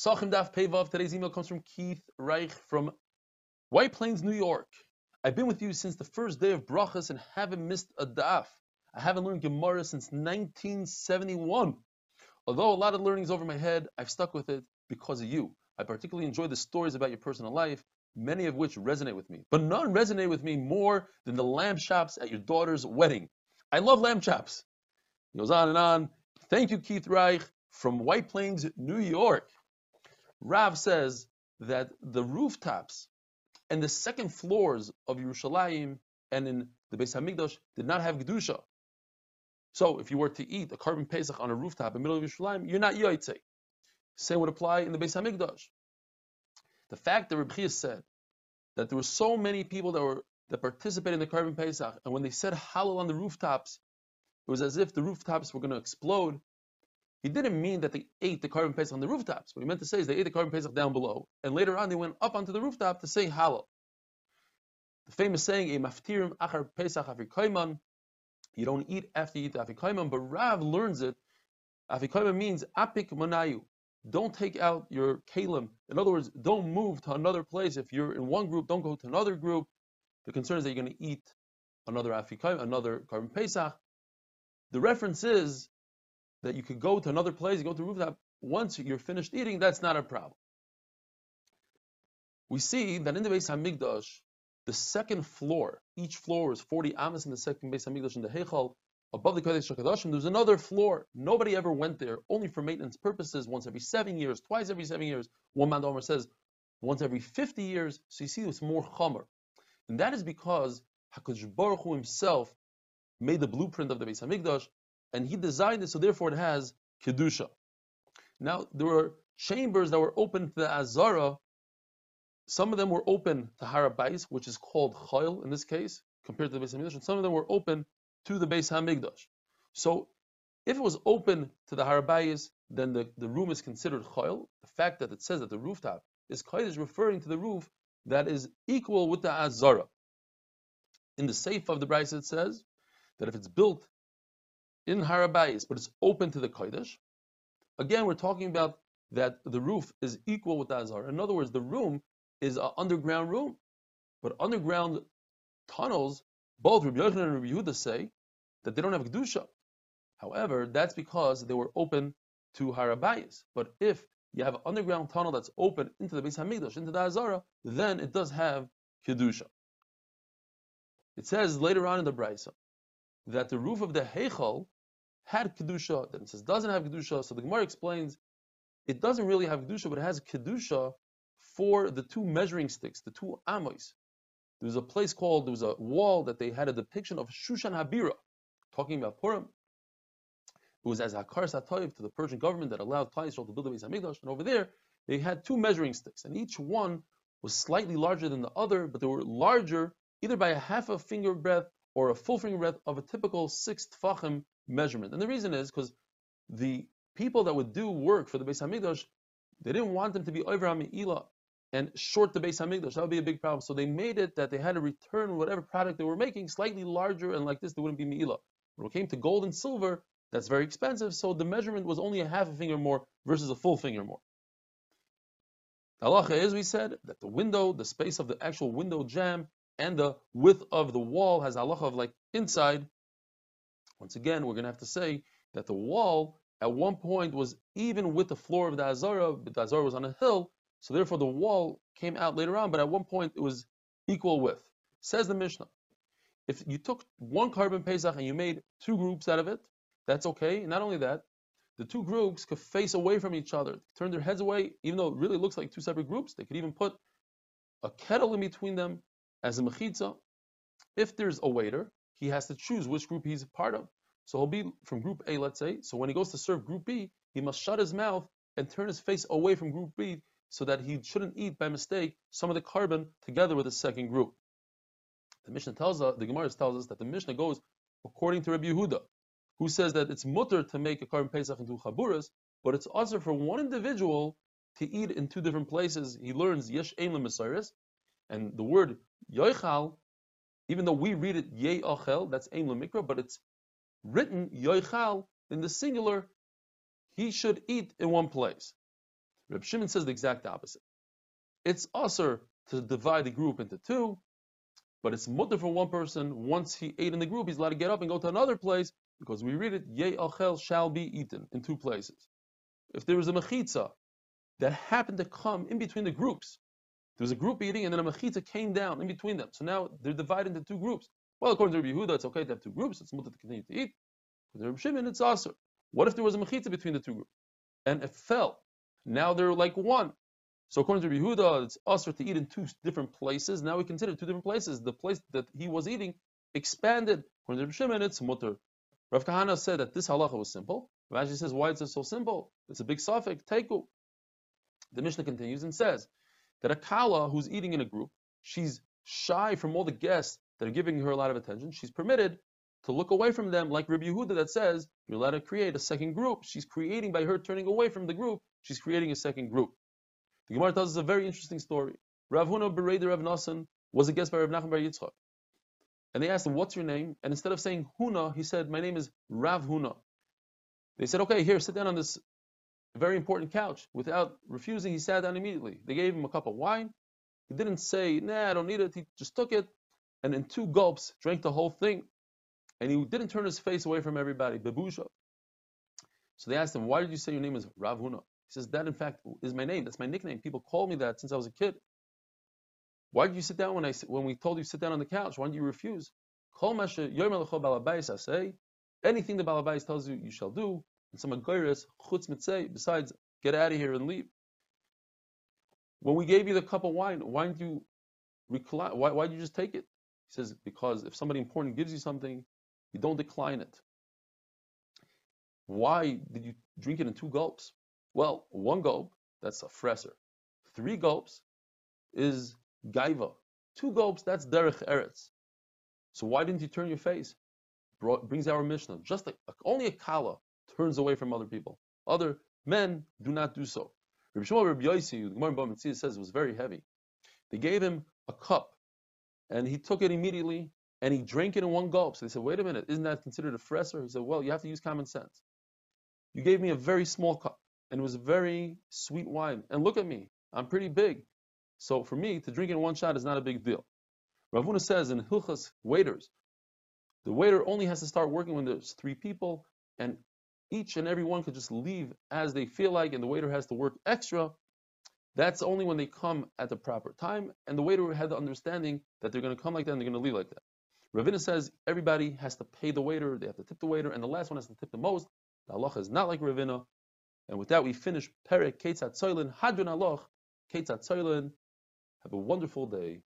Psachim Daf Pevav. Today's email comes from Keith Reich from White Plains, New York. I've been with you since the first day of brachas and haven't missed a daf. I haven't learned Gemara since 1971. Although a lot of learning is over my head, I've stuck with it because of you. I particularly enjoy the stories about your personal life, many of which resonate with me. But none resonate with me more than the lamb chops at your daughter's wedding. I love lamb chops. He goes on and on. Thank you, Keith Reich from White Plains, New York. Rav says that the rooftops and the second floors of Yerushalayim and in the Beis Hamikdash did not have kedusha. So if you were to eat a korban pesach on a rooftop in the middle of Yerushalayim, you're not yoytze. Same would apply in the Beis Hamikdash. The fact that Rabbi said that there were so many people that were that participated in the korban pesach, and when they said Hallel on the rooftops, it was as if the rooftops were going to explode. He didn't mean that they ate the korban pesach on the rooftops. What he meant to say is they ate the korban pesach down below, and later on they went up onto the rooftop to say Hallel. The famous saying, "A maftirim achar pesach afikaiman," you don't eat after you eat afikaiman, but Rav learns it. Afikaiman means apik manayu. Don't take out your kalim. In other words, don't move to another place. If you're in one group, don't go to another group. The concern is that you're going to eat another afikaiman, another korban pesach. The reference is that you could go to another place, go to rooftop, once you're finished eating, that's not a problem. We see that in the Beis Hamikdash, the second floor, each floor is 40 amas in the second Beis Hamikdash in the Heichal, above the Kodesh HaKadoshim, there's another floor. Nobody ever went there, only for maintenance purposes, once every seven years, twice every seven years. One man Omer says once every 50 years, so you see it's more chomer. And that is because HaKadosh Baruch Hu himself made the blueprint of the Beis Hamikdash, and he designed it, so therefore it has kedusha. Now there were chambers that were open to the Azara. Some of them were open to Harabais, which is called Chayil in this case, compared to the Beis Hamikdash, and some of them were open to the Beis Hamikdash. So if it was open to the Harabais, then the, the room is considered Chayil. The fact that it says that the rooftop is Chayil is referring to the roof that is equal with the Azara. In the safe of the Bryce it says that if it's built in Harabayis, but it's open to the Kodesh, again, we're talking about that the roof is equal with the Azar. In other words, the room is an underground room. But underground tunnels, both Rabbi Yochanan and Rabbi Yehuda say that they don't have Kedusha. However, that's because they were open to Harabayis. But if you have an underground tunnel that's open into the Beis Hamikdash, into the Azara, then it does have Kedusha. It says later on in the Brisa that the roof of the Heichal had Kedusha, then it says doesn't have Kedusha. So the Gemara explains it doesn't really have Kedusha, but it has Kedusha for the two measuring sticks, the two Amos. There was a place called, there was a wall that they had a depiction of Shushan Habira, talking about Purim. It was as Hakar Satoiv to the Persian government that allowed Klal to build the Beis Hamikdash, and over there they had two measuring sticks, and each one was slightly larger than the other, but they were larger either by a half a finger breadth or a full finger breadth of a typical six tfachim measurement. And the reason is because the people that would do work for the Beis Hamikdash, they didn't want them to be over Hami'ila and short the Beis Hamikdash. That would be a big problem. So they made it that they had to return whatever product they were making slightly larger, and like this, there wouldn't be Mi'ila. When it came to gold and silver, that's very expensive, so the measurement was only a half a finger more versus a full finger more. Halacha is, we said, that the window, the space of the actual window jamb, and the width of the wall has halacha of like inside. Once again, we're going to have to say that the wall at one point was even with the floor of the Azara, but the Azara was on a hill, so therefore the wall came out later on, but at one point it was equal width. Says the Mishnah. If you took one korban Pesach and you made two groups out of it, that's okay. Not only that, the two groups could face away from each other, turn their heads away, even though it really looks like two separate groups. They could even put a kettle in between them as a mechitza. If there's a waiter, he has to choose which group he's part of. So he'll be from group A, let's say. So when he goes to serve group B, he must shut his mouth and turn his face away from group B so that he shouldn't eat by mistake some of the korban together with the second group. The Mishnah tells us, the Gemara tells us that the Mishnah goes according to Rabbi Yehuda, who says that it's mutter to make a korban pesach into chaburas, but it's also for one individual to eat in two different places. He learns yesh ein and the word yoichal, even though we read it ye'achel, that's ein mikra, but it's written yoichal in the singular. He should eat in one place. Reb Shimon says the exact opposite. It's asur to divide the group into two, but it's mutter for one person. Once he ate in the group, he's allowed to get up and go to another place because we read it, Ye shall be eaten in two places. If there was a mechitza that happened to come in between the groups, there was a group eating and then a mechitza came down in between them. So now they're divided into two groups. Well, according to Rabbi Yehuda, it's okay to have two groups. It's mutter to continue to eat. According to Rabbi Shimon, it's asur. What if there was a mechitza between the two groups and it fell? Now they're like one. So according to Rabbi Yehuda, it's asur to eat in two different places. Now we consider two different places. The place that he was eating expanded. According to Rabbi Shimon, it's mutter. Rav Kahana said that this halacha was simple. Rashi says, why is it so simple? It's a big safek, teiku. The Mishnah continues and says that a kala who's eating in a group, she's shy from all the guests that are giving her a lot of attention. She's permitted to look away from them, like Rabbi Yehuda that says you're allowed to create a second group. She's creating by her turning away from the group. She's creating a second group. The Gemara tells us a very interesting story. Rav Huna Bereder Rav Nassan was a guest by Rav Nachman Bar Yitzchak. And they asked him, What's your name? And instead of saying Huna, he said, My name is Rav Huna. They said, Okay, here, sit down on this very important couch. Without refusing, he sat down immediately. They gave him a cup of wine. He didn't say, Nah, I don't need it. He just took it and in two gulps drank the whole thing. And he didn't turn his face away from everybody, Bebusha. So they asked him, Why did you say your name is Rav Huna? He says, That in fact is my name. That's my nickname. People call me that since I was a kid. Why did you sit down when I when we told you to sit down on the couch? Why did you refuse? Anything the balabais tells you, you shall do. And some agairis chutz mitzay, besides get out of here and leave. When we gave you the cup of wine, why didn't you recline? Why why did you just take it? He says because if somebody important gives you something, you don't decline it. Why did you drink it in two gulps? Well, one gulp that's a fresser. Three gulps is gaiva. Two gulps, that's derech eretz. So why didn't you turn your face? Brought, brings our Mishnah. Just like only a kala turns away from other people. Other men do not do so. Rabbi Shmuel Rabbi Yossi, the Gemara says it was very heavy. They gave him a cup, and he took it immediately, and he drank it in one gulp. So they said, "Wait a minute, isn't that considered a fresser?" He said, "Well, you have to use common sense. You gave me a very small cup, and it was very sweet wine. And look at me, I'm pretty big. So for me, to drink in one shot is not a big deal. Rav Huna says in Hilchas waiters, the waiter only has to start working when there's three people, and each and every one could just leave as they feel like, and the waiter has to work extra. That's only when they come at the proper time, and the waiter had the understanding that they're going to come like that and they're going to leave like that. Ravina says everybody has to pay the waiter, they have to tip the waiter, and the last one has to tip the most. The halacha is not like Ravina. And with that, we finish Perek Ketzat Tzoylin Hadron Aloch Ketzat Tzoylin have a wonderful day.